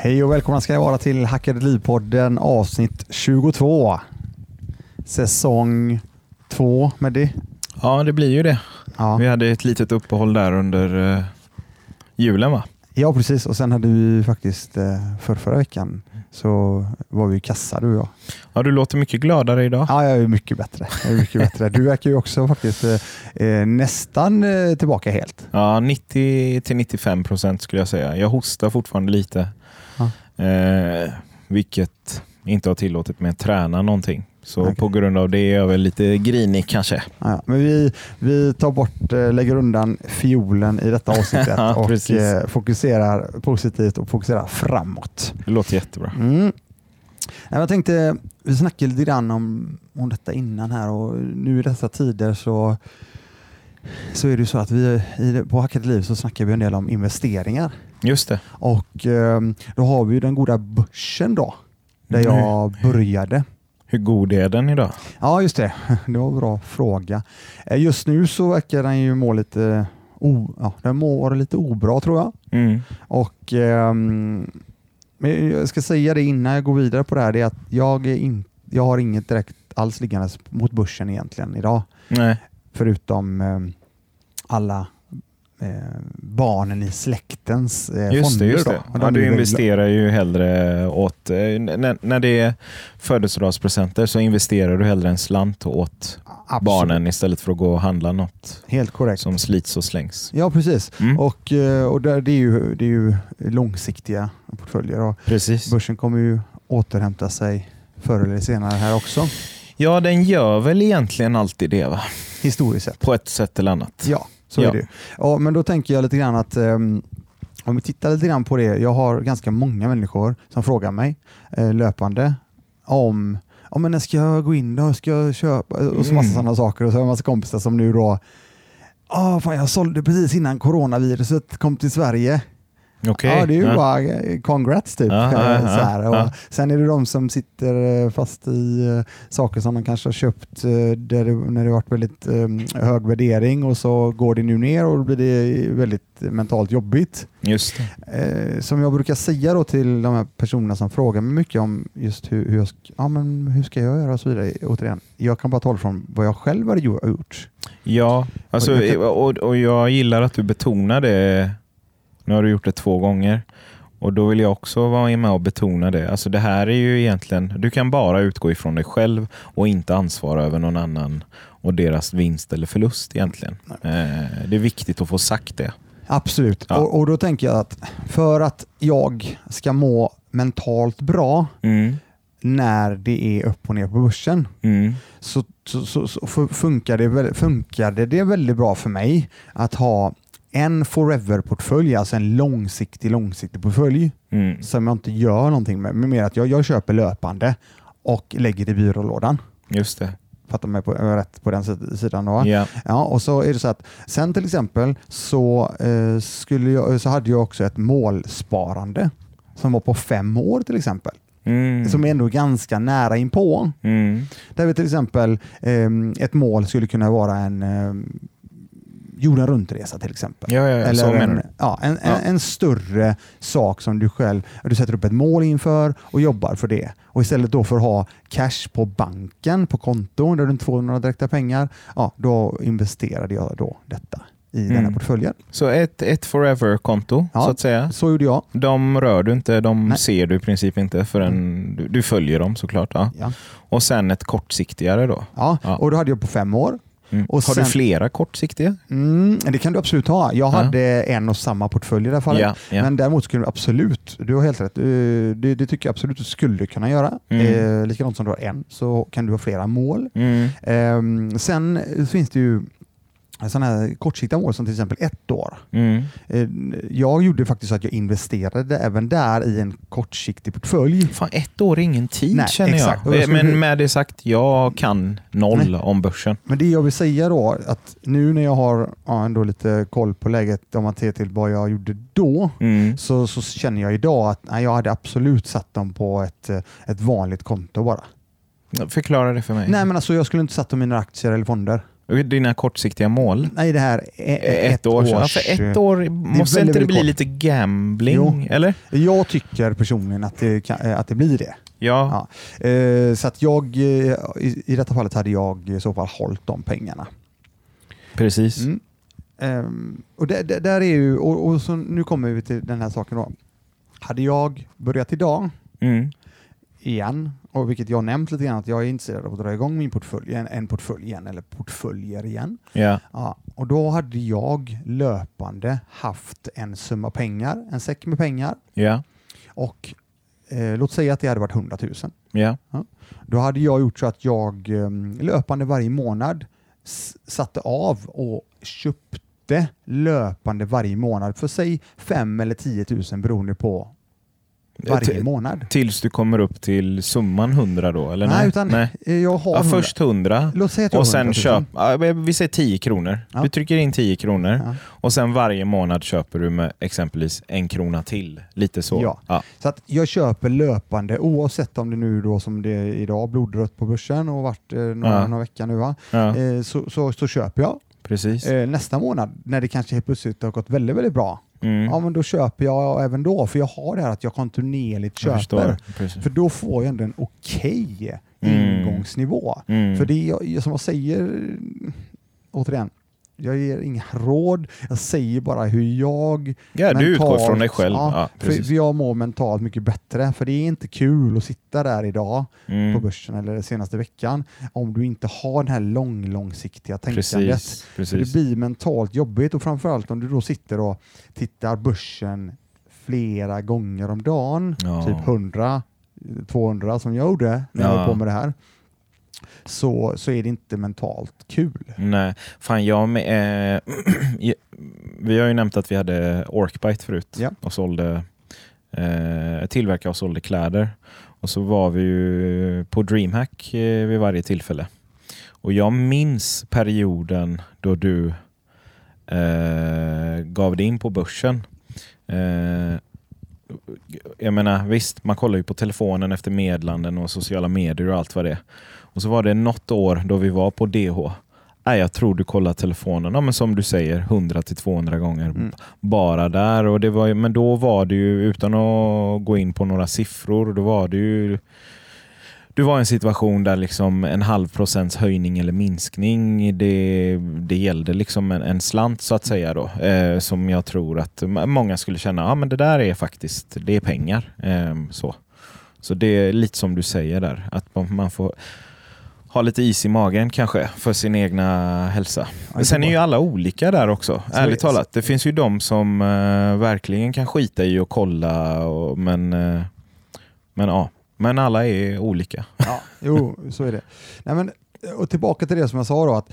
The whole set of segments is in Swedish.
Hej och välkomna ska jag vara till Hackade Liv-podden avsnitt 22. Säsong 2 med det. Ja, det blir ju det. Ja. Vi hade ett litet uppehåll där under eh, julen va? ja, precis. Och sen hade vi faktiskt eh, för förra veckan så var vi kassa du och jag. Ja, du låter mycket gladare idag. Ja, jag är mycket bättre. Jag är mycket bättre. Du verkar ju också faktiskt eh, eh, nästan eh, tillbaka helt. Ja, 90 till 95 procent skulle jag säga. Jag hostar fortfarande lite. Ja. Eh, vilket inte har tillåtit mig att träna någonting. Så Okej. på grund av det är jag väl lite grinig kanske. Ja, men vi, vi tar bort, eh, lägger undan fiolen i detta avsnittet Ja, och eh, fokuserar positivt och fokuserar framåt. Det låter jättebra. Mm. Jag tänkte, vi snackade lite grann om, om detta innan här och nu i dessa tider så, så är det så att vi på Hackade Liv så snackar vi en del om investeringar. Just det. Och eh, då har vi den goda börsen då, där jag började. Hur god är den idag? Ja, just det. Det var en bra fråga. Eh, Just nu så verkar den ju må lite, o, ja, den mår lite obra tror jag. Mm. Och ehm, men jag ska säga det innan jag går vidare på det här, det är att jag, är in, jag har inget direkt alls liggandes mot börsen egentligen idag. Nej. Förutom ehm, alla eh, barnen i släktens eh, Just fonder. det, just då. det. Ja, du investerar ju hellre åt... eh, När, när det är födelsedagspresenter så investerar du hellre en slant åt Absolut. barnen istället för att gå och handla något Helt korrekt. som slits och slängs. Ja, precis. Mm. Och, eh, och där, det, är ju, det är ju långsiktiga portföljer. Precis. börsen kommer ju återhämta sig förr eller senare här också, Ja, den gör väl egentligen alltid det va? historiskt sett. På ett sätt eller annat. Ja, så Ja. är det ja, Men då tänker jag lite grann att ehm, om vi tittar lite grann på det. Jag har ganska många människor som frågar mig eh, löpande om ja, men när ska jag gå in då? Ska jag köpa? Och så massa Mm. sådana saker. Och så har jag massa kompisar som nu då Ah, fan, jag sålde precis innan coronaviruset kom till Sverige. Okej. Ja, det är ju ja. bara eh, congrats typ. Ja, ja, Eh, ja, så här. Och ja. Sen är det de som sitter eh, fast i saker som de kanske har köpt där det, när det varit väldigt hög värdering och så går det nu ner och då blir det väldigt mentalt jobbigt. Just det. Som jag brukar säga då till de här personerna som frågar mig mycket om just hur, hur, jag, ja, men hur ska jag göra och så vidare. Återigen, jag kan bara tala från vad jag själv gjo- gjort. Ja, alltså, Och jag och, och jag gillar att du betonar det. Nu har du gjort det två gånger. Och då vill jag också vara med och betona det. Alltså det här är ju egentligen, du kan bara utgå ifrån dig själv och inte ansvara över någon annan och deras vinst eller förlust egentligen. Eh, det är viktigt att få sagt det. Absolut. Ja. Och, och då tänker jag att för att jag ska må mentalt bra Mm. när det är upp och ner på börsen Mm. så, så, så, så fu- funkar, det, väl- funkade det väldigt bra för mig att ha en forever-portfölj, alltså en långsiktig, långsiktig portfölj Mm. som jag inte gör någonting med. Men mer att jag, jag köper löpande och lägger det i byrålådan. Just det. Fattar mig på, rätt på den sid- sidan då? Ja. Ja, och så är det så att sen till exempel så, eh, skulle jag, så hade jag också ett målsparande som var på fem år till exempel. Mm. Som är ändå ganska nära inpå. Mm. Där vi till exempel ehm, ett mål skulle kunna vara en um, jorden runt-resa till exempel. Ja, ja, ja, Eller en, ja, en. En, en större sak som du själv du sätter upp ett mål inför och jobbar för det. Och istället då för att ha cash på banken, på konton där du inte får några direkta pengar, ja, då investerade jag då detta i Mm. portföljen. Så ett, ett forever-konto Ja. så att säga. Så gjorde jag. De rör du inte, de Nej. ser du i princip inte förrän du, du följer dem såklart. Ja. Ja. Och sen ett kortsiktigare då. Ja, Ja. och då hade jag på fem år. Mm. Och Har sen- du flera kortsiktiga? Mm, det kan du absolut ha. Jag hade en och samma portfölj i det här fallet. Ja, ja. Men däremot skulle du absolut, du har helt rätt, det, det tycker jag absolut du skulle kunna göra. Mm. Eh, likadant som du har en så kan du ha flera mål. Mm. Eh, sen finns det ju sådana här kortsiktiga mål som till exempel ett år. Mm. Eh, jag gjorde faktiskt så att jag investerade även där i en kortsiktig portfölj. Fan, ett år är ingen tid Nej, känner exakt. Jag. Men med det sagt, jag kan noll om börsen. Men det jag vill säga då, att nu när jag har ja, ändå lite koll på läget om man ser till vad jag gjorde då, Mm. så, så känner jag idag att nej, jag hade absolut satt dem på ett, eh, ett vanligt konto bara. Förklara det för mig. Nej men alltså jag skulle inte satt dem i några aktier eller fonder. Dina kortsiktiga mål? Nej, det här är Ett, ett år års- för ett år måste väldigt, inte det bli kort. lite gambling? Jo. Eller? Jag tycker personligen att det, kan, att det blir det. Ja. Ja. Eh, så att jag, eh, i, i detta fallet hade jag i så fall hållit de pengarna. precis. Mm. Ehm, och det, det, där är ju, och, och så nu kommer vi till den här saken då. Hade jag börjat idag Mm. igen, och vilket jag nämnt lite grann att jag är intresserad av att dra igång min portfölj, en, en portfölj igen, eller portföljer igen. Ja. Ja, och då hade jag löpande haft en summa pengar, en säck med pengar Ja. och eh, låt säga att det hade varit 100 000. Ja. Då hade jag gjort så att jag eh, löpande varje månad satte av och köpte löpande varje månad för sig 5 eller 10 000 beroende på varje Till- månad. Tills du kommer upp till summan 100 då? Eller Nej, utan nej. eh, jag har Ja, 100. först 100 Låt säga att jag och sen 100 000. köp, ja, vi säger 10 kronor. Ja. Du trycker in 10 kronor Ja. och sen varje månad köper du med exempelvis en krona till. Lite så. Ja. Ja. Så att jag köper löpande oavsett om det nu då som det är idag blodrött på börsen och varit eh, några, några veckor nu va? Eh, så, så, så köper jag. precis. Eh, nästa månad när det kanske helt plötsligt har gått väldigt, väldigt bra, Mm. ja men då köper jag även då för jag har det här att jag kontinuerligt Jag köper. förstår. För då får jag ändå en okej Mm. ingångsnivå. Mm. För det jag- som jag säger, återigen, jag ger inga råd, jag säger bara hur jag ja, du utgår mentalt- från dig själv. Ja, Ja, för, precis. jag mår mentalt mycket bättre, för det är inte kul att sitta där idag på Mm. börsen eller senaste veckan om du inte har det här lång, långsiktiga tänkandet. Precis. För det precis. blir mentalt jobbigt och framförallt om du då sitter och tittar börsen flera gånger om dagen, Ja. typ 100, 200 som jag gjorde när jag Ja. höll på med det här, så, så är det inte mentalt kul. Nej, fan jag med, eh, Vi har ju nämnt att vi hade Orkbite förut Ja. och sålde eh, tillverkade och sålde kläder. Och så var vi ju på DreamHack eh, vid varje tillfälle. Och jag minns perioden då du eh, gav dig in på börsen. Eh, jag menar visst, man kollar ju på telefonen efter meddelanden och sociala medier och allt vad det är. Och så var det något år då vi var på DH. Nej, jag tror du kollar telefonen, ja, men som du säger, 100-200 gånger Mm. bara där. Och det var, men då var det ju, utan att gå in på några siffror, då var det ju du var i en situation där liksom en halv procents höjning eller minskning, det, det gällde liksom en, en slant så att säga då. Eh, som jag tror att många skulle känna, ja men det där är faktiskt, det är pengar. Eh, så. så det är lite som du säger där, att man, man får ha lite is i magen kanske för sin egna hälsa. Ja, Sen är ju alla olika där också, Så- ärligt talat. Det finns ju de som eh, verkligen kan skita i att kolla, och, men, eh, men ja. Men alla är olika. Ja, jo, så är det. Nej, men, och tillbaka till det som jag sa då, att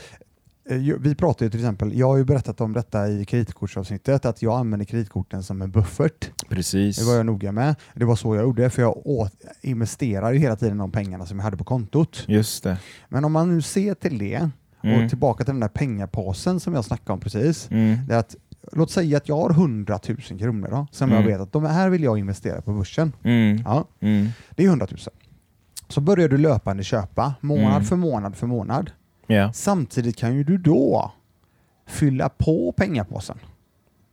vi pratar ju till exempel, jag har ju berättat om detta i kreditkortsavsnittet, att jag använder kreditkorten som en buffert. Precis. Det var jag noga med. Det var så jag gjorde, för jag åt, investerade ju hela tiden de pengarna som jag hade på kontot. Just det. Men om man nu ser till det, Mm. och tillbaka till den där pengapåsen som jag snackade om precis, Mm. det är att Låt säga att jag har 100 000 kronor då, som Mm. jag vet att de här vill jag investera på börsen. Mm. Ja, Mm. det är 100 000. Så börjar du löpande köpa, månad Mm. för månad för månad. Ja. Samtidigt kan ju du då fylla på pengapåsen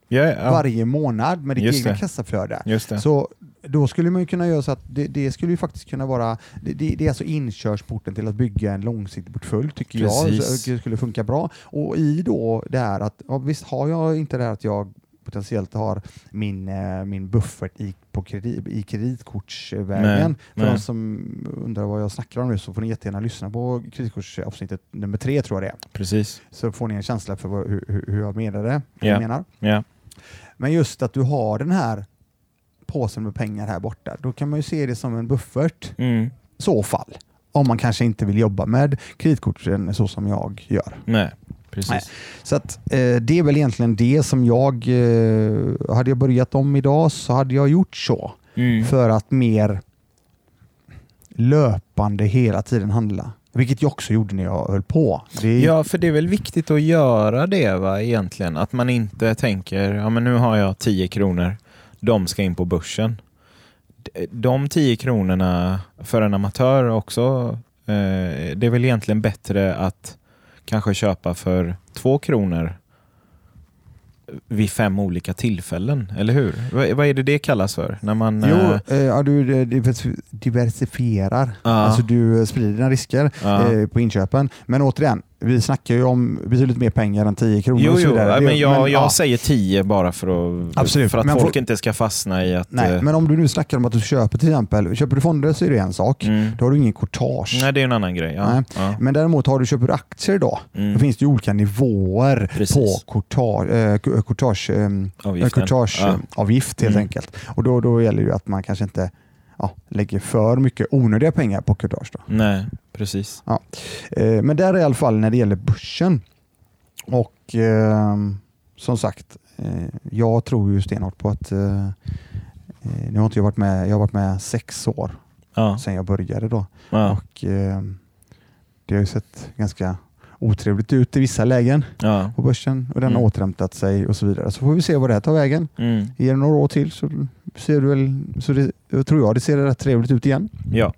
Ja, ja. varje månad med ditt Just egna det. kassaflöde. Just det. Så då skulle man ju kunna göra så att det, det skulle ju faktiskt kunna vara, det, det, är alltså inkörsporten till att bygga en långsiktig portfölj tycker Precis. jag det skulle funka bra. Och i då det här att, ja, visst har jag inte det här att jag potentiellt har min, eh, min buffert i, på kredit, i kreditkortsvägen. För nej. de som undrar vad jag snackar om nu så får ni jättegärna lyssna på kreditkortsavsnittet nummer tre tror jag det är. Precis. Så får ni en känsla för vad, hur, hur- jag menar det. Jag menar. Ja. Men just att du har den här påsen med pengar här borta, då kan man ju se det som en buffert Mm. så fall. Om man kanske inte vill jobba med kreditkorten så som jag gör. Nej, precis. Nej. Så att, eh, det är väl egentligen det som jag, eh, hade jag börjat om idag så hade jag gjort så. Mm. För att mer löpande hela tiden handla. Vilket jag också gjorde när jag höll på. Det Ja, för det är väl viktigt att göra det va, egentligen. Att man inte tänker, ja men nu har jag 10 kronor, de ska in på börsen. De 10 kronorna för en amatör också, eh, det är väl egentligen bättre att kanske köpa för två kronor vid fem olika tillfällen, eller hur? Vad, vad är det det kallas för? När man, Jo, eh, eh, ja, du eh, diversif- diversifierar. Ja. Alltså du sprider dina risker Ja. eh, på inköpen. Men återigen, vi snackar ju om betydligt mer pengar än 10 kronor Jo, jo vidare. Det- men jag, jag ja. säger tio bara för att, Absolut, för att men folk får- inte ska fastna i att... Nej, eh, men om du nu snackar om att du köper till exempel, köper du fonder så är det en sak. mm. Då har du ingen courtage. Nej, det är en annan grej. Ja. Ja. Men däremot har du köper aktier idag, Mm. då finns det ju olika nivåer Precis. på courtage, eh, courtage, eh, Avgiften. courtageavgift helt Mm. enkelt. Och då, då gäller det ju att man kanske inte ja, lägger för mycket onödiga pengar på courtage. Då. Nej, precis. Eh, men där är i alla fall när det gäller börsen. Och eh, som sagt, eh, jag tror ju stenhårt på att nu har inte jag varit med, jag har varit med sex år Ja. sedan jag började då. Ja. Och det har ju sett ganska otrevligt ut i vissa lägen Ja. på börsen och den har Mm. återhämtat sig och så vidare. Så får vi se vad det här tar vägen. Mm. Ger det några år till så ser du väl, så det, tror jag det ser rätt trevligt ut igen. ja,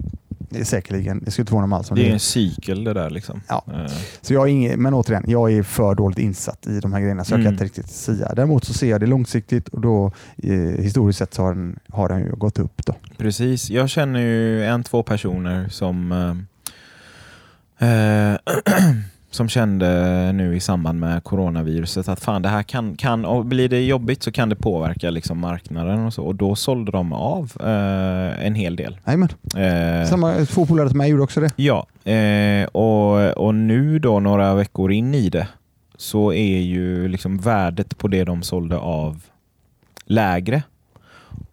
Det är säkerligen, det skulle inte förvåna mig alls det är det en cykel det där. Liksom. Ja. Eh, Så jag är ingen, men återigen, jag är för dåligt insatt i de här grejerna så jag kan Mm. inte riktigt säga. Däremot så ser jag det långsiktigt och då eh, historiskt sett så har den, har den ju gått upp. Då. Precis. Jag känner ju en, två personer som eh, eh, som kände nu i samband med coronaviruset att fan det här kan, kan och blir det jobbigt så kan det påverka liksom marknaden och så och då sålde de av eh, en hel del. Eh, Samma, två polare till mig gjorde också det. Ja, eh, och, och nu då några veckor in i det så är ju liksom värdet på det de sålde av lägre.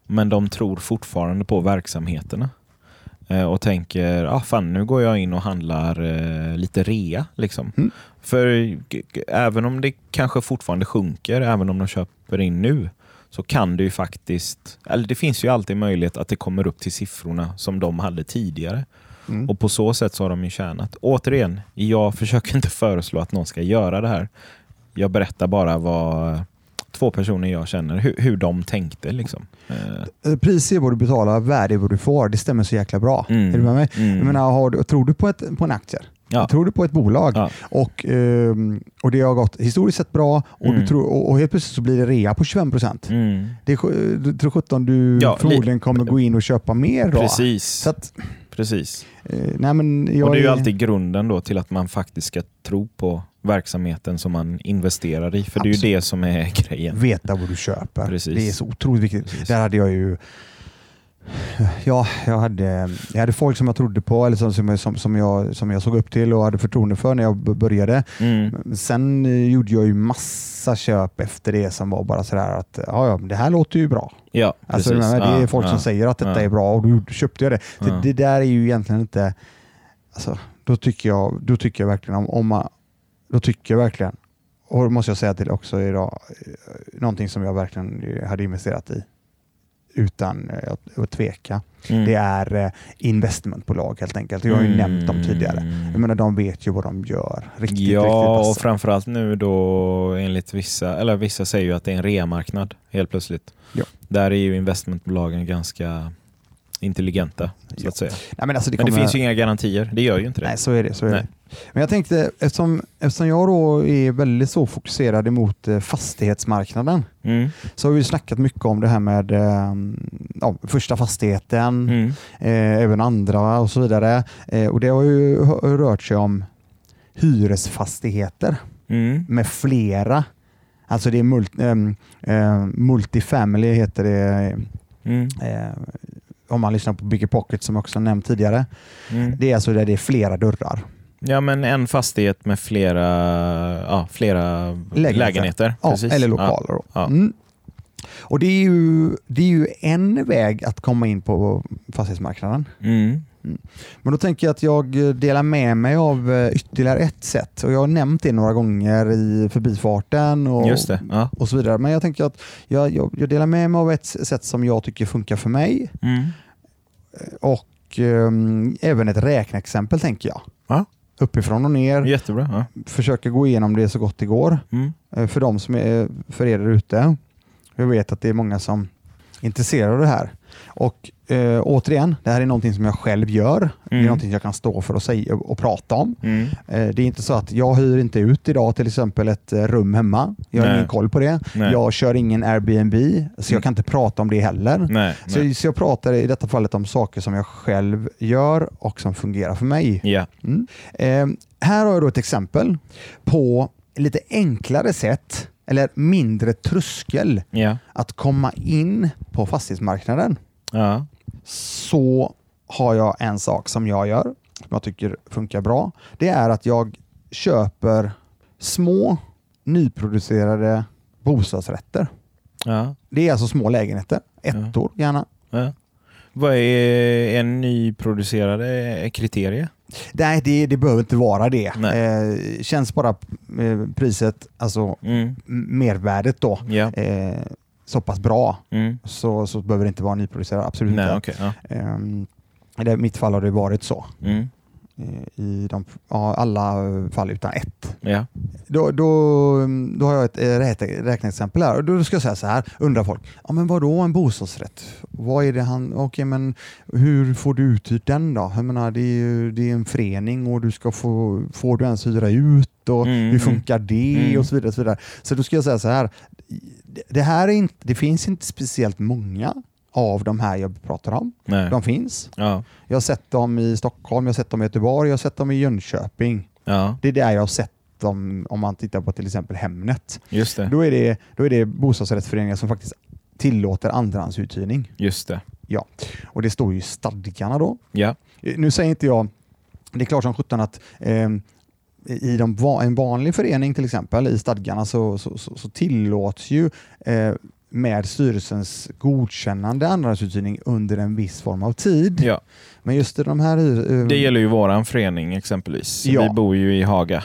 Men de tror fortfarande på verksamheterna. Eh, och tänker, ah, fan nu går jag in och handlar eh, lite rea. Liksom. Mm. För även om det kanske fortfarande sjunker, även om de köper in nu, så kan det ju faktiskt, eller det finns ju alltid möjlighet att det kommer upp till siffrorna som de hade tidigare. Mm. Och på så sätt så har de ju tjänat. Återigen, jag försöker inte föreslå att någon ska göra det här. Jag berättar bara vad två personer jag känner, hur, hur de tänkte. Liksom. Eh, Eh, Pris är vad du betalar, värde är vad du får. Det stämmer så jäkla bra. Mm. Är du med mig? mm. Jag menar, har du, tror du på, ett, på en aktie? Ja. Tror du på ett bolag Ja. och, ehm, och det har gått historiskt sett bra och, Mm. du tror, och, helt plötsligt så blir det rea på 25 procent. Mm. Det är, du tror sjutton du Ja, förmodligen kommer gå in och köpa mer då. Precis. Att, Precis. eh, nej men jag Och det är ju alltid grunden då till att man faktiskt ska tro på verksamheten som man investerar i. För det är ju Absolut. det som är grejen. veta vad du köper. Precis. Det är så otroligt viktigt. Precis. Där hade jag ju Ja, jag hade, jag hade folk som jag trodde på eller som, som, som, jag, som jag såg upp till och hade förtroende för när jag började. Mm. Sen eh, gjorde jag ju massa köp efter det som var bara sådär att ja, ja, det här låter ju bra. Ja, Alltså, precis. det är Ja, folk som ja. säger att detta ja. är bra och då köpte jag det. Ja. Det där är ju egentligen inte... Alltså, då, tycker jag, då tycker jag verkligen om, om man, Då tycker jag verkligen, och måste jag säga till också idag, eh, någonting som jag verkligen hade investerat i utan eh, att, tveka. Mm. Det är eh, investmentbolag helt enkelt. Jag har ju nämnt dem tidigare. Mm. Jag menar, de vet ju vad de gör. Riktigt, ja, riktigt och framförallt nu då enligt vissa, eller vissa säger ju att det är en reamarknad helt plötsligt. Ja. Där är ju investmentbolagen ganska intelligenta, så att säga. Nej, men alltså, det Men det kommer- finns ju inga garantier, det gör ju inte det. Nej, så är det. Så är Nej. det. Men jag tänkte, eftersom, eftersom jag då är väldigt så fokuserad emot eh, fastighetsmarknaden Mm. så har vi snackat mycket om det här med eh, ja, första fastigheten, Mm. eh, även andra och så vidare. Eh, och Det har ju rört sig om hyresfastigheter Mm. med flera. Alltså det är multi, ehm, eh, multifamily heter det Mm. Om man lyssnar på Bigger Pocket som också nämnt tidigare. Mm. Det är alltså där det är flera dörrar. Ja, men en fastighet med flera, ja, flera Lägenheter. lägenheter. Ja, eller lokaler. Ja. Mm. Och det är, ju, det är ju en väg att komma in på fastighetsmarknaden. Mm. Men då tänker jag att jag delar med mig av eh, ytterligare ett sätt. Och Jag har nämnt det några gånger i förbifarten och. Ja. och så vidare. Men jag tänker att jag, jag, jag delar med mig av ett sätt som jag tycker funkar för mig Mm. och ehm, även ett räkneexempel tänker jag. Ja. Uppifrån och ner. Jättebra. Ja. Försöker gå igenom det så gott det går. Mm. Eh, för de som är för er där ute. Jag vet att det är många som är intresserade av det här. Och eh, återigen, det här är någonting som jag själv gör. Det är Mm. någonting jag kan stå för och säga och prata om. Mm. Eh, det är inte så att jag hyr inte ut idag till exempel ett eh, rum hemma. Jag har Nej. ingen koll på det. Nej. Jag kör ingen Airbnb, så jag Mm. kan inte prata om det heller. Nej, Så, så jag pratar i detta fallet om saker som jag själv gör och som fungerar för mig. Ja. Mm. Eh, här har jag då ett exempel på lite enklare sätt, eller mindre tröskel, Ja. att komma in på fastighetsmarknaden. Ja. Så har jag en sak som jag gör, som jag tycker funkar bra. Det är att jag köper små nyproducerade bostadsrätter. Ja. Det är alltså små lägenheter, ettor gärna. ja. Vad är en nyproducerade kriterie? Nej, det, det behöver inte vara det. Eh, känns bara eh, priset, alltså Mm. mervärdet då, Ja. eh, så pass bra Mm. så, så behöver det inte vara nyproducerat. Absolut Nej, inte. okej. Ja. Ehm, i mitt fall har det varit så. Mm. I de, alla fall utan ett. Ja. Då, då, då har jag ett eh, räkne- räkneexempel här. Då ska jag säga så här, undrar folk, ja, men vad då en bostadsrätt? Vad är det han, okej men hur får du uthyrt den då? Jag menar, det, är, det är en förening och du ska få, får du ens hyra ut och Mm, hur funkar det Mm. och så vidare. Och så, vidare. så då ska jag säga så här, det- här är inte, det finns inte speciellt många av de här jag pratar om. Nej. De finns. Ja. Jag har sett dem i Stockholm, jag har sett dem i Göteborg, jag har sett dem i Jönköping. ja, Det är där jag har sett dem om man tittar på till exempel Hemnet. just det. Då är det, då är det bostadsrättsföreningar som faktiskt tillåter andrahandsuthyrning. Just det. Och det står ju i stadgarna då. Ja. Nu säger inte jag, det är klart som sjutton att eh, i de, en vanlig förening till exempel, i stadgarna så, så, så, så tillåts ju eh, med styrelsens godkännande andrahandsuthyrning under en viss form av tid. ja. Men just i de här... eh, Det gäller ju våran förening exempelvis. Ja. Vi bor ju i Haga.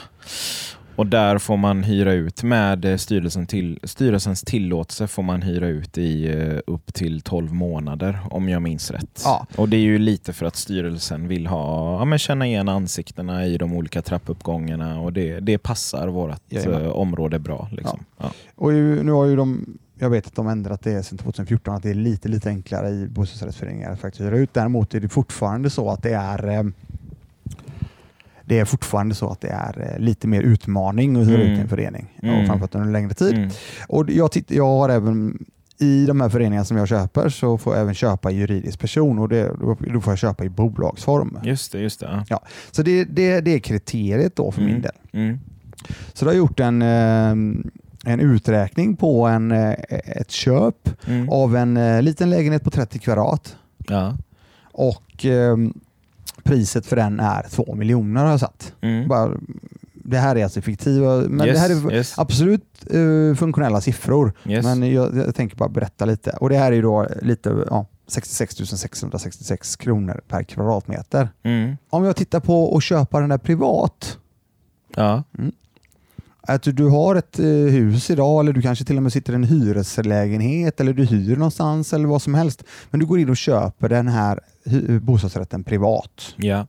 Och där får man hyra ut med eh, styrelsen till, styrelsens tillåtelse får man hyra ut i eh, upp till 12 månader om jag minns rätt. Ja. Och det är ju lite för att styrelsen vill ha, ja, men känna igen ansiktena i de olika trappuppgångarna och det, det passar vårt eh, område bra. Liksom. Ja. Och ju, nu har ju de, jag vet att de ändrat det sedan 2014, att det är lite, lite enklare i bostadsrättsföreningar att faktiskt hyra ut. Däremot är det fortfarande så att det är det är fortfarande så att det är eh, lite mer utmaning att hyra Mm. ut en förening. Mm. Och framförallt under en längre tid. Mm. Och jag, titt, jag har även i de här föreningarna som jag köper så får jag även köpa juridisk person och det, då får jag köpa i bolagsform. Just det, just det. Ja. Så det, det, det är kriteriet då för min Mm. del. Mm. Så då har jag gjort en, eh, en uträkning på en, eh, ett köp Mm. av en eh, liten lägenhet på 30 kvadrat Ja. och eh, priset för den är 2 miljoner har jag satt. Mm. Bara, det här är alltså fiktiva, men yes, det här är yes, absolut eh, funktionella siffror. yes. Men jag, jag tänker bara berätta lite. Och det här är då lite ja, 66 666 kronor per kvadratmeter. Mm. Om jag tittar på att köpa den där privat, Ja. Att du har ett eh, hus idag eller du kanske till och med sitter i en hyreslägenhet eller du hyr någonstans eller vad som helst. Men du går in och köper den här bostadsrätten privat. Ja.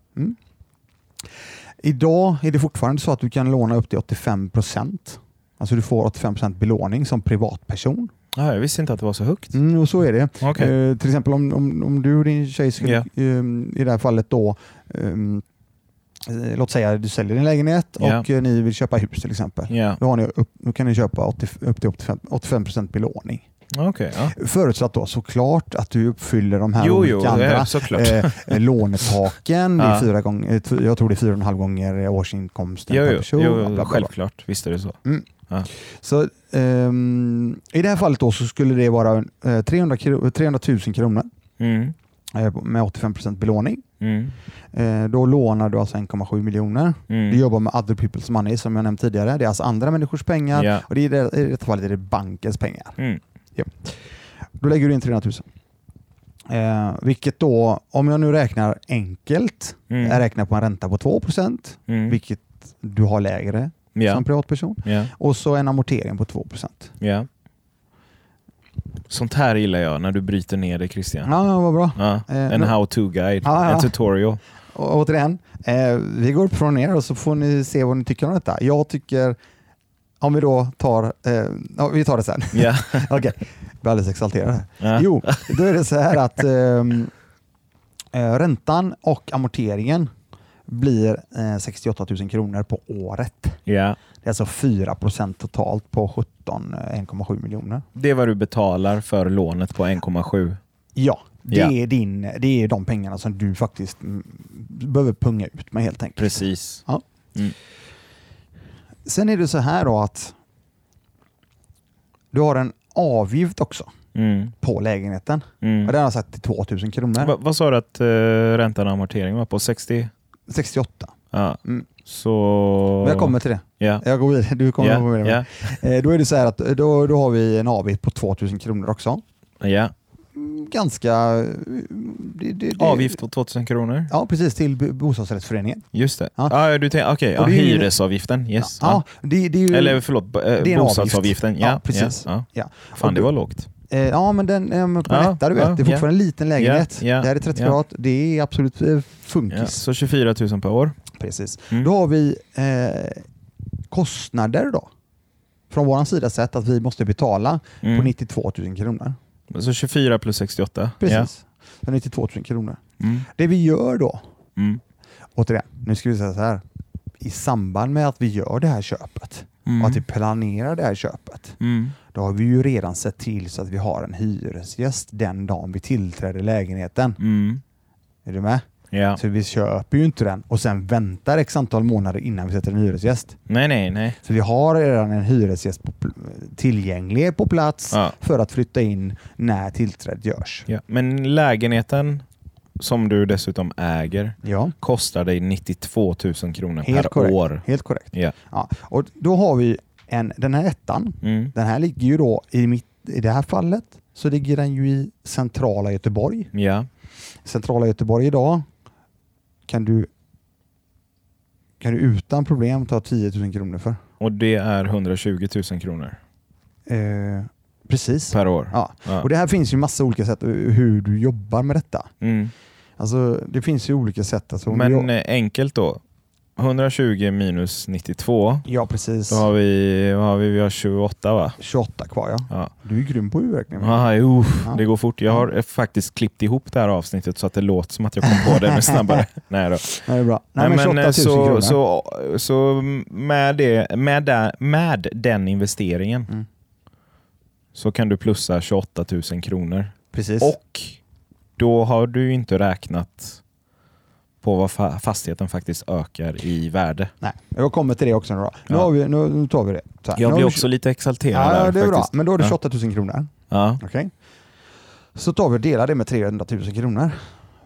Idag är det fortfarande så att du kan låna upp till 85 procent. Alltså du får 85 procent belåning som privatperson. Ja, jag visste inte att det var så högt. Mm, och så är det. Okej. Eh, till exempel om, om, om du och din tjej skulle, Ja. ehm, i det här fallet då, eh, låt säga du säljer din lägenhet Ja. och eh, ni vill köpa hus till exempel. Ja. Då, ni upp, då kan ni köpa 80, upp till 85, 85 procent belåning. Okej. ja. Förutsatt då såklart att du uppfyller de här Jo, jo, olika är andra eh, eh, lånetaken. Ja. fyra gånger, eh, jag tror det är fyra och en halv gånger eh, årsinkomsten Jo, per jo, person. jo, bla. självklart. Visst är det så. Så, ehm, I det här fallet då så skulle det vara eh, 300, kro- 300 000 kronor Mm. Eh, med 85 procent belåning. Mm. Eh, då lånar du alltså 1,7 miljoner. Mm. Du jobbar med other people's money som jag nämnt tidigare. Det är alltså andra människors pengar Ja. och det är i detta fallet är det bankens pengar. Mm. Då lägger du in 300 000. Eh, vilket då, om jag nu räknar enkelt, Mm. jag räknar på en ränta på 2 procent, Mm. vilket du har lägre Ja. som privatperson, Ja. och så en amortering på 2 procent. Sånt här gillar jag när du bryter ner det Christian. Ja, vad bra. Ja. Eh, En nu- how-to-guide, Ja, ja. en tutorial. Och återigen, eh, vi går upp från er och så får ni se vad ni tycker om detta. Jag tycker, om vi då tar, eh, vi tar det sen. Ja. Okej. blir alldeles exalterad. Ja. Jo, då är det så här att ehm, eh, räntan och amorteringen blir eh, 68 000 kronor på året. Ja. Det är alltså 4 procent totalt på 17, eh, 1,7 miljoner. Det är vad du betalar för lånet på 1,7. Ja, det, Ja. Är din, det är de pengarna som du faktiskt behöver punga ut med helt enkelt. Precis. Ja. Mm. Sen är det så här då att du har en avgift också Mm. på lägenheten. Mm. Och den har satt till 2000 kronor. Va, vad sa du att uh, räntan och amorteringen var på? 60? 68. Ja. Mm. Så... Jag kommer till det. Ja. Jag går vidare. Du kommer Ja. gå vidare. Ja. Eh, Då är det så här att då, då har vi en avgift på 2000 kronor också. ja. Mm, Ganska... eh, Det, det, Avgift på 2000 kronor? Ja, precis. Till bostadsrättsföreningen. Just det. Ja. Ja. du tänker, okej, ja, det är hyresavgiften. Yes. Ja, det, det är ju... Eller förlåt, eh, bostadsavgiften. avgift. Ja, Ja, precis. Ja. Ja. Fan, det var lågt. Eh, Ja, men den eh, men på Ja, en etta, du vet. ja, det är fortfarande en liten lägenhet. Ja, ja, det här är 30 ja. kvadrat. Det är absolut eh, Ja. funkis. Så 24 000 per år. Precis. Mm. Då har vi eh, kostnader då. Från vår sida sett att vi måste betala på Mm. 92 000 kronor. Så 24 plus 68. Precis. Så 92 000 kronor. Ja. Mm. Det vi gör då, Mm. återigen, nu ska vi säga så här. I samband med att vi gör det här köpet Mm. och att vi planerar det här köpet, Mm. då har vi ju redan sett till så att vi har en hyresgäst den dagen vi tillträder lägenheten. Mm. Är du med? Ja. Så vi köper ju inte den och sen väntar x antal månader innan vi sätter en hyresgäst. Nej, nej, nej. Så vi har redan en hyresgäst på, tillgänglig på plats Ja. för att flytta in när tillträdet görs. Ja. Men lägenheten som du dessutom äger Ja, kostar dig 92 000 kronor Helt per korrekt. år. helt korrekt. Ja. Ja. Och då har vi en, den här ettan, Mm. den här ligger ju då i, mitt, i det här fallet så ligger den ju i centrala Göteborg. Ja. Centrala Göteborg idag kan du, kan du utan problem ta 10 000 kronor för. Och det är 120 000 kronor Eh, precis. per år. Ja. Ja. Och det här finns ju massa olika sätt hur du jobbar med detta. Mm. Alltså det finns ju olika sätt. Alltså, du Men jo- eh, enkelt då. 120 minus 92. ja precis. Då har vi, vad har vi, vi har 28 va? 28 kvar ja. Ja. Du är grym på huvudräkning. Ah, Ja. det går fort. Jag har faktiskt klippt ihop det här avsnittet så att det låter som att jag kom på det nu snabbare. Nej då. Nej, det är bra. Nej, men 28 000 eh, så, kronor. så, så med, det, med, det, med den investeringen Mm. så kan du plussa 28 000 kronor. precis. Och då har du inte räknat på vad fa- fastigheten faktiskt ökar i värde. Nej, jag kommer till det också nu då. Nu, Ja. har vi, nu, nu tar vi det. Så här. Jag Nu blir har vi- också lite exalterad Ja, där det är bra. faktiskt. Men då är det Ja. 28 000 kronor. Ja. Okej. Så tar vi och delar det med 300 000 kronor.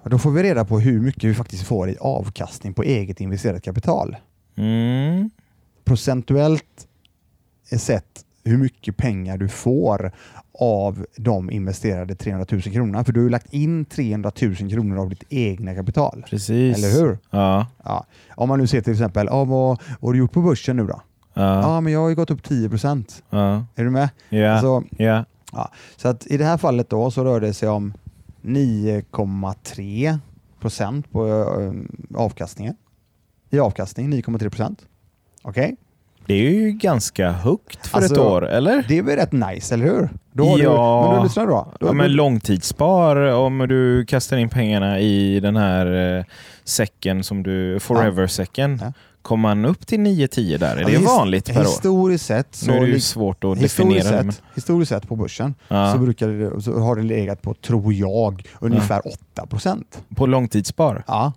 Och då får vi reda på hur mycket vi faktiskt får i avkastning på eget investerat kapital. Mm. Procentuellt sett hur mycket pengar du får av de investerade 300 000 kronorna. För du har ju lagt in 300 000 kronor av ditt egna kapital. Precis. Eller hur? Ja. Ja. Om man nu ser till exempel, ja, vad, vad har du gjort på börsen nu då? Ja. Ja, men jag har ju gått upp 10 procent. Ja. Är du med? Ja. Så, ja. så att i det här fallet då så rör det sig om 9,3 procent på eh, avkastningen. I avkastning 9,3 procent. Okej? Det är ju ganska högt för ett Alltså, år, eller? Det är väl rätt nice, eller hur? Ja. Du, men lyssnar du då. då, Ja, men då långtidsspar, om du kastar in pengarna i den här eh, säcken som du, forever-säcken, Ja. kommer man upp till 9-10 där? Är Ja, det vanligt per år? Historiskt sett så Nu är det ju svårt att historiskt definiera det. Men, sett, historiskt sett på börsen ja. så, brukar det, så har det legat på, tror jag, ungefär 8 procent. På långtidsspar? Ja.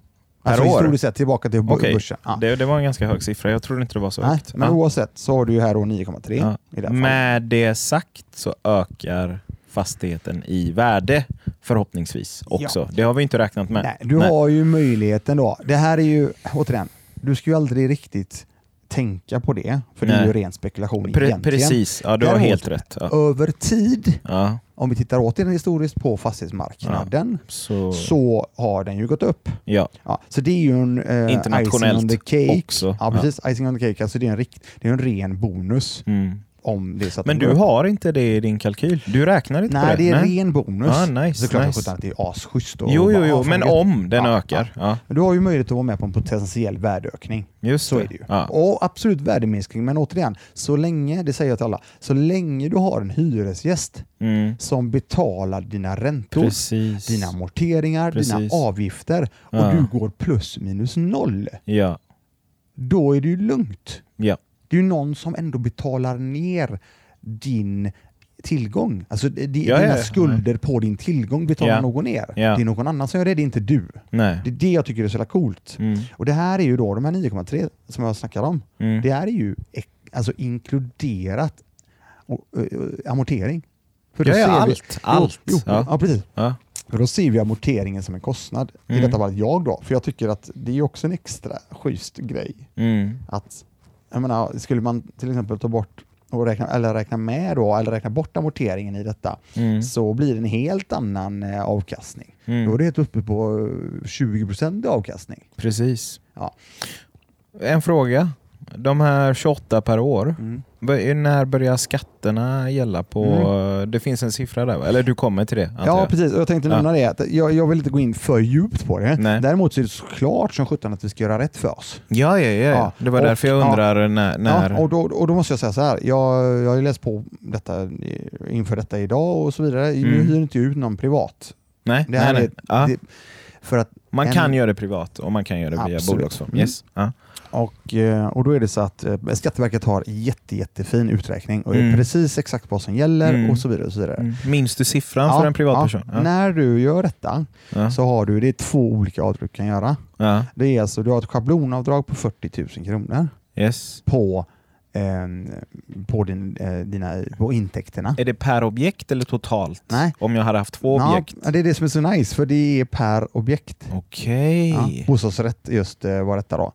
Per alltså år? historiskt sett tillbaka till Okej. börsen. Ja. Det, det var en ganska hög siffra. Jag trodde inte det var så Nej, högt. men Ja. oavsett så har du ju här då 9,3 Ja. Med det sagt så ökar fastigheten i värde förhoppningsvis också. Det har vi inte räknat med. Nej, du har ju möjligheten då. Det här är ju, återigen, du ska ju aldrig riktigt tänka på det, för det är Nej. ju ren spekulation Pre- egentligen. precis, ja, du har Däremot- helt rätt. Ja. Över tid, Ja. Om vi tittar återigen historiskt på fastighetsmarknaden, Så, så har den ju gått upp. ja. Ja, så det är ju en eh, Internationellt icing on the cake. också. Ja, precis. Icing on the cake, alltså det är en, rikt, det är en ren bonus. Mm. Om det så Men du har inte det i din kalkyl? Du räknar inte Nej, på det? det är ren bonus. Ja, nice, så klart nice. att det är asschysst. Jo, jo, jo, men om den Ja, ökar. Ja. Du har ju möjlighet att vara med på en potentiell värdeökning. Just Så det. är det ju. Ja. Och absolut värdeminskning, men återigen, så länge, det säger jag till alla, så länge du har en hyresgäst Mm. som betalar dina räntor, Precis. dina amorteringar, dina Precis. avgifter och du går plus minus noll, Ja. då är det ju lugnt. Ja. Det är ju någon som ändå betalar ner din tillgång. Alltså det- Ja, dina ja, ja. skulder på din tillgång betalar någon ner. Det är någon annan som gör det, det är inte du. Nej. Det är det jag tycker är så jävla coolt. Mm. Och det här är ju då, de här 9,3 som jag snackar om, Mm. det här är ju alltså inkluderat och, eh, amortering. För Ja, ja, ser vi- allt. Allt. Jo, ja. Ja. precis. Ja. För då ser vi amorteringen som en kostnad. I Mm. detta fallet jag då, för jag tycker att det är också en extra schysst grej. Mm. Att, jag menar, skulle man till exempel ta bort och räkna, eller räkna med då, eller räkna bort amorteringen i detta, Mm. så blir det en helt annan eh, avkastning. Mm. Då är det helt uppe på eh, 20% avkastning. Precis. Ja. En fråga. De här 28 per år, Mm. när börjar skatterna gälla på... Det finns en siffra där? Eller du kommer till det? Ja, jag. precis. Jag tänkte Ja. nämna det. Att jag, jag vill inte gå in för djupt på det. Nej. Däremot så är det såklart som sjutton att vi ska göra rätt för oss. Ja, ja, ja. Ja. Det var Och- därför jag ja. undrar när... när... Ja, och, då, och då måste jag säga så här. Jag, jag har ju läst på detta inför detta idag och så vidare. Nu Mm. hyr inte ut någon privat. nej, Det här nej, är, nej. Ja. det, för att, man en- kan göra det privat och man kan göra det via Absolut. bolagsform. Mm. Yes. Ja. och, eh, och då är det så att eh, Skatteverket har jätte, jättefin uträkning och Mm. precis exakt vad som gäller Mm. och så vidare. Och så vidare. Mm. Minns du siffran Ja, för en privatperson? ja. När du gör detta så har du, det är två olika avdrag du kan göra. Det är alltså, du har ett schablonavdrag på 40 000 kronor Yes. på, på, din, eh, dina, på intäkterna. Är det per objekt eller totalt? Nej. Om jag hade haft två Ja, objekt? det är det som är så nice, för det är per objekt. Okej. Ja, bostadsrätt just eh, var detta då.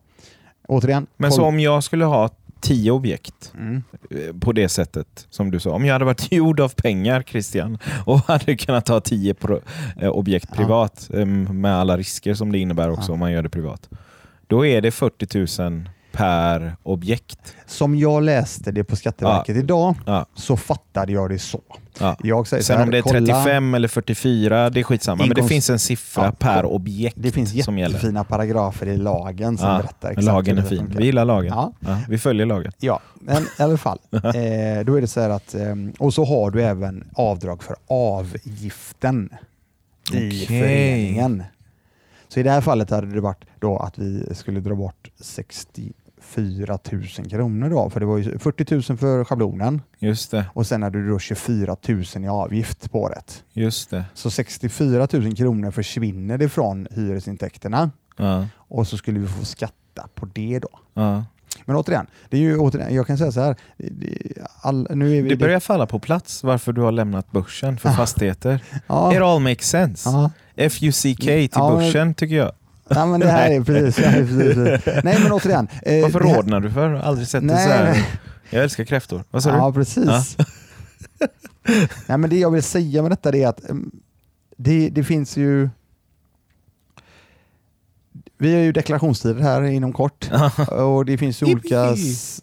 Återigen. Men koll- så om jag skulle ha tio objekt Mm. eh, på det sättet som du sa. Om jag hade varit gjord av pengar Christian och hade kunnat ha tio pro, eh, objekt Ja. privat eh, med alla risker som det innebär också Ja. om man gör det privat. Då är det 40 000 per objekt. Som jag läste det på Skatteverket idag Ja. så fattade jag det så. Ja. Jag säger så Sen här, om det är kolla, 35 eller 44, det är skitsamma. Men det Inkomst- finns en siffra Ja. per objekt Det finns som gäller. jättefina paragrafer i lagen som Ja, berättar exakt Lagen är det fin. Vi gillar lagen. Ja. Ja, vi följer lagen. Ja, men i alla fall. eh, då är det så att, eh, och så har du även avdrag för avgiften i Okej. föreningen. Så i det här fallet hade det varit då att vi skulle dra bort 64 000 kronor då, för det var ju 40 000 för schablonen Just det. och sen hade du då 24 000 i avgift på året. Just det. Så 64 000 kronor försvinner ifrån hyresintäkterna Ja. och så skulle vi få skatta på det då. Ja. Men återigen, det är ju, återigen jag kan säga så här. det- All, nu är vi Det börjar falla på plats varför du har lämnat börsen för fastigheter. ja, It all makes sense. ja, FUCK till Ja, börsen tycker jag. Ja, men det här är precis. det här är precis. Nej men återigen. eh, Varför det här- rodnar du för? Jag har aldrig sett det Nej, så här. Jag älskar kräftor. Vad sa Ja du? precis. Nej, men det jag vill säga med detta är att mm, det, det finns ju vi har ju deklarationstider här inom kort och det finns ju olika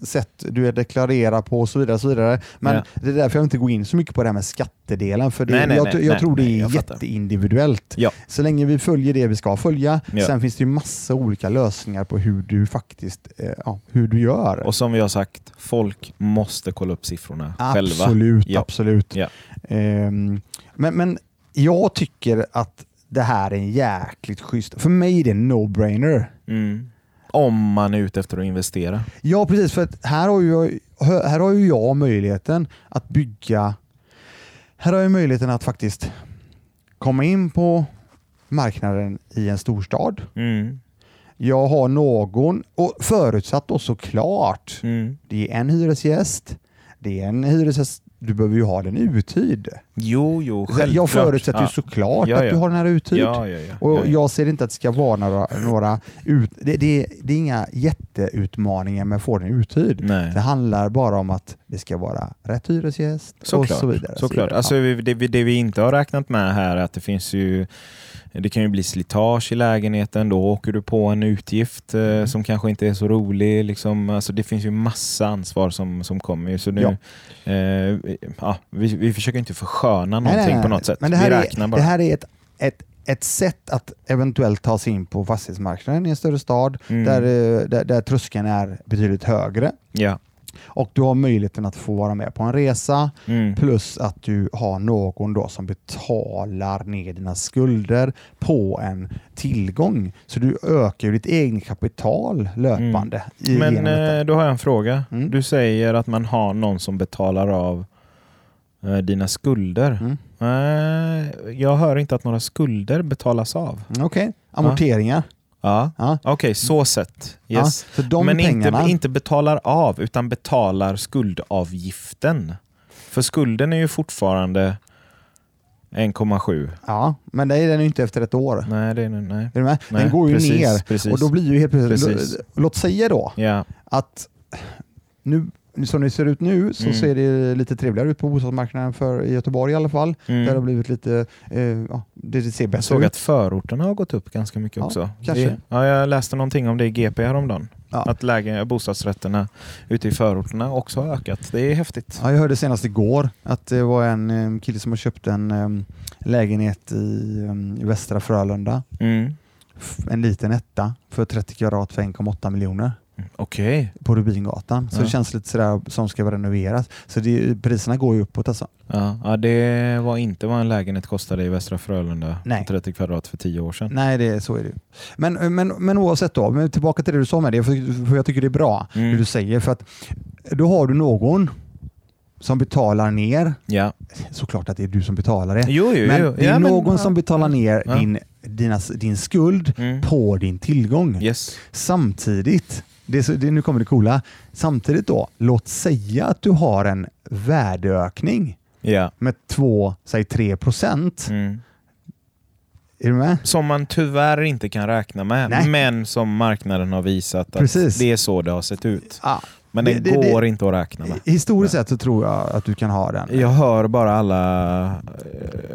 sätt du deklarerar på och så vidare. Och så vidare. Men Ja. det är därför jag inte går in så mycket på det här med skattedelen för det, Nej, nej, jag, nej, jag nej, tror det är jätteindividuellt. Ja. Så länge vi följer det vi ska följa. Ja. Sen finns det ju massa olika lösningar på hur du faktiskt eh, ja, hur du gör. Och som vi har sagt, folk måste kolla upp siffrorna själva. Absolut, Ja. absolut. Ja. Ehm, men, men jag tycker att det här är en jäkligt schysst... För mig är det en no-brainer. Mm. Om man är ute efter att investera. Ja, precis. För att här har ju jag, här har ju jag möjligheten att bygga... Här har jag möjligheten att faktiskt komma in på marknaden i en storstad. Mm. Jag har någon, och förutsatt då såklart, Mm. det är en hyresgäst. Det är en hyresgäst, du behöver ju ha den uthyrd. Jo, jo, Så självklart. jag förutsätter ju ja. såklart Ja, att ja. du har den här uthyrd. Ja, ja, ja. Och ja, ja. jag ser inte att det ska vara några, några ut, det, det, det är inga jätteutmaningar med att få den uthyrd. Nej. Det handlar bara om att det ska vara rätt hyresgäst Såklart. och så vidare. så Såklart. vidare. Alltså, det, vi- det vi inte har räknat med här är att det finns ju det kan ju bli slitage i lägenheten, då åker du på en utgift eh, Mm. som kanske inte är så rolig. Liksom. Alltså, det finns ju massa ansvar som, som kommer. ju. Så nu, eh, ja, vi, vi försöker inte försköna Nej, någonting nej, nej. på något sätt. Men det här, är, det här är ett, ett, ett sätt att eventuellt ta sig in på fastighetsmarknaden i en större stad Mm. där, eh, där, där tröskeln är betydligt högre. ja. Och du har möjligheten att få vara med på en resa Mm. plus att du har någon då som betalar ner dina skulder på en tillgång. Så du ökar ditt eget kapital löpande. i- Men detta. eh, då har jag en fråga. Mm. Du säger att man har någon som betalar av dina skulder. Mm. Nej, jag hör inte att några skulder betalas av. Okej, amorteringar. Ja. Ja. Okej, så sett. Yes. Ja, de Men pengarna, inte, inte betalar av, utan betalar skuldavgiften. För skulden är ju fortfarande 1,7. ja, men det är den ju inte efter ett år. Nej, det är nej. Är du med? Nej, den går ju precis, ner Precis. och då blir ju helt plötsligt, låt säga då ja. att nu, som det ser ut nu så Mm. ser det lite trevligare ut på bostadsmarknaden för i Göteborg i alla fall. Mm. Där det har blivit lite, eh, ja, det ser Jag bättre såg ut. att förorterna har gått upp ganska mycket Ja, också. kanske. Det, ja, jag läste någonting om det i GP häromdagen. Ja. Att läge, bostadsrätterna ute i förorterna också har ökat. Det är häftigt. Ja, jag hörde senast igår att det var en kille som har köpt en lägenhet i, i Västra Frölunda. Mm. En liten etta för 30 kvadrat för 1,8 miljoner Okej. på Rubingatan. Så Ja. det känns lite sådär som ska renoveras. Så det, priserna går ju uppåt alltså. Ja, ja, det var inte vad en lägenhet kostade i Västra Frölunda. Nej. 30 kvadrat för 10 år sedan. Nej, det, så är det. Men, men, men oavsett då, men tillbaka till det du sa med det, för, för jag tycker det är bra Mm. det du säger. För att då har du någon som betalar ner, Ja. såklart att det är du som betalar det, Jo, jo, men jo. det är ja, men- någon som betalar ner Ja. din, dina, din skuld Mm. på din tillgång. Yes. Samtidigt, det, så- det, nu kommer det coola, samtidigt då, låt säga att du har en värdeökning Ja. med 2, säg 3 procent. Mm. Är du med? Som man tyvärr inte kan räkna med, Nej. men som marknaden har visat att Precis. det är så det har sett ut. Ja. Men Det- det, det- det- går inte att räkna med. Historiskt sett så tror jag att du kan ha den. Jag hör bara alla eh,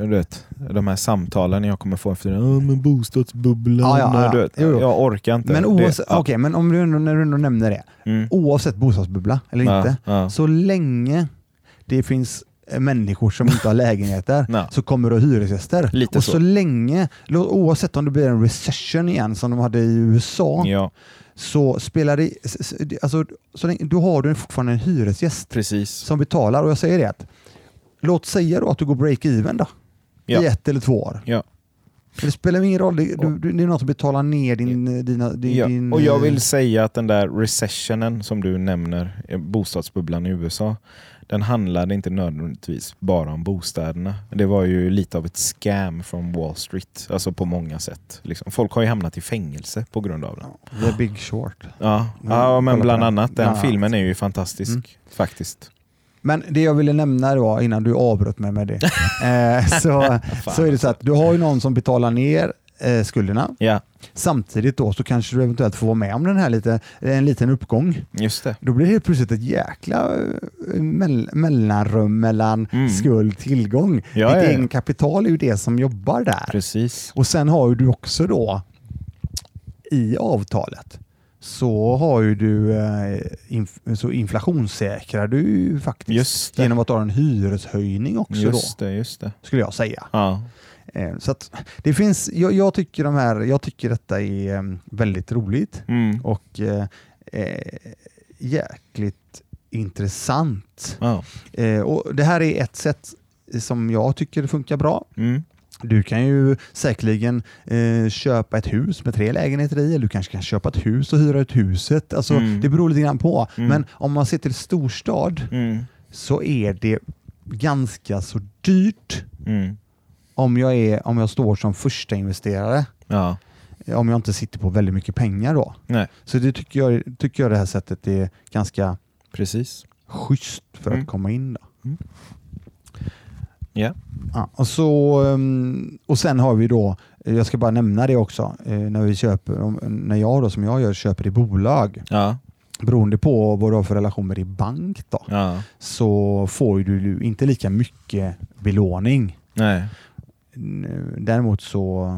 du vet, de här samtalen jag kommer få efter det. "Ja, men bostadsbubblan. Ja, ja, ja. Du vet, Jo. Jag orkar inte. Men, oavsett, ja. okej, men om du när du ändå nämner det, Mm. oavsett bostadsbubbla eller Ja, inte, ja. så länge det finns eh, människor som inte har lägenheter Ja. så kommer du ha hyresgäster. Lite och så. så. länge, oavsett om det blir en recession igen som de hade i USA, Ja, så spelar det, alltså, så länge, då har du fortfarande en hyresgäst precis. som betalar. Och jag säger det att, låt säga då att du går break-even då, Ja. i ett eller två år. Ja. Det spelar ingen roll, det, du, det är någon som betalar ner din... Dina, din, Ja. din Och jag eh, vill säga att den där recessionen som du nämner, eh, bostadsbubblan i USA, den handlade inte nödvändigtvis bara om bostäderna. Det var ju lite av ett scam från Wall Street, alltså på många sätt. Liksom. Folk har ju hamnat i fängelse på grund av det. The Big Short. Ja, Men ja men kolla på bland den. annat. Den filmen är ju fantastisk Mm. faktiskt. Men det jag ville nämna då innan du avbröt mig med det, eh, så, så är det så att du har ju någon som betalar ner eh, skulderna. Ja, Samtidigt då så kanske du eventuellt får vara med om den här lite, en liten uppgång. just det. Då blir det helt plötsligt ett jäkla eh, mell mellanrum mellan Mm. skuld tillgång. Ja, Ditt ja, ja. egen kapital är ju det som jobbar där. Precis. Och sen har ju du också då i avtalet så har ju du eh, inf så inflationssäkrar du ju faktiskt genom att ha en hyreshöjning också Just då, det, just det. skulle jag säga. Ja. Eh, så att det finns, jag, jag, tycker de här, jag tycker detta är eh, väldigt roligt Mm. och eh, eh, jäkligt intressant. Ja. Eh, och Det här är ett sätt som jag tycker funkar bra. Mm. Du kan ju säkerligen eh, köpa ett hus med tre lägenheter i, eller du kanske kan köpa ett hus och hyra ut huset. Alltså, Mm. Det beror lite grann på. Mm. Men om man ser till storstad Mm. så är det ganska så dyrt Mm. Om jag, är, om jag står som första investerare. Ja. Om jag inte sitter på väldigt mycket pengar då. Nej, Så det tycker jag, tycker jag det här sättet är ganska precis. schysst för Mm. att komma in. Då. Mm. Ja. Ja, och, så, um, och sen har vi då, jag ska bara nämna det också, eh, när vi köper, när jag då som jag gör köper i bolag, Ja. beroende på vad du har för relation med din bank då, ja. så får du inte lika mycket belåning. Nej. Däremot så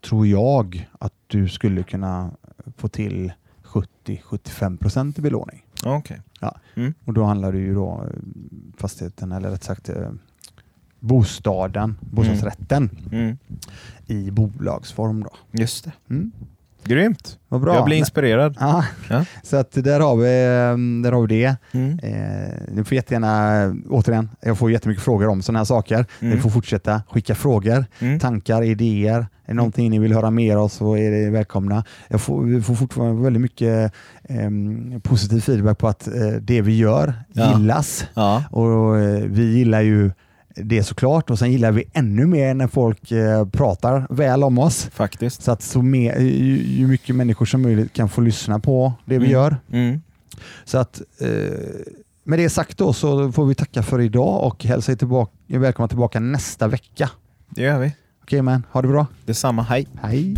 tror jag att du skulle kunna få till 70-75% i belåning. Okej. Och då handlar det ju då fastigheten, eller rätt sagt eh, bostaden, bostadsrätten Mm. i bolagsform. Då. Just det. Grymt. Vad bra. Jag blir inspirerad. Ja, Ja. så att där har vi, eh, där har vi det. Mm. Eh, ni får jättegärna, återigen, jag får jättemycket frågor om sådana här saker. Mm. Ni får fortsätta skicka frågor, Mm. tankar, idéer. Är det någonting ni vill höra mer av så är det välkomna. Jag får, vi får fortfarande väldigt mycket eh, positiv feedback på att eh, det vi gör Ja. gillas. Ja. Och eh, Vi gillar ju det såklart och sen gillar vi ännu mer när folk eh, pratar väl om oss. Faktiskt. Så att så mer, ju, ju mycket människor som möjligt kan få lyssna på det vi Mm. gör. Mm. Så att eh, med det sagt då så får vi tacka för idag och hälsa tillbaka, välkomna tillbaka nästa vecka. Det gör vi. Okej men, ha det bra. Detsamma. Hej. Hej!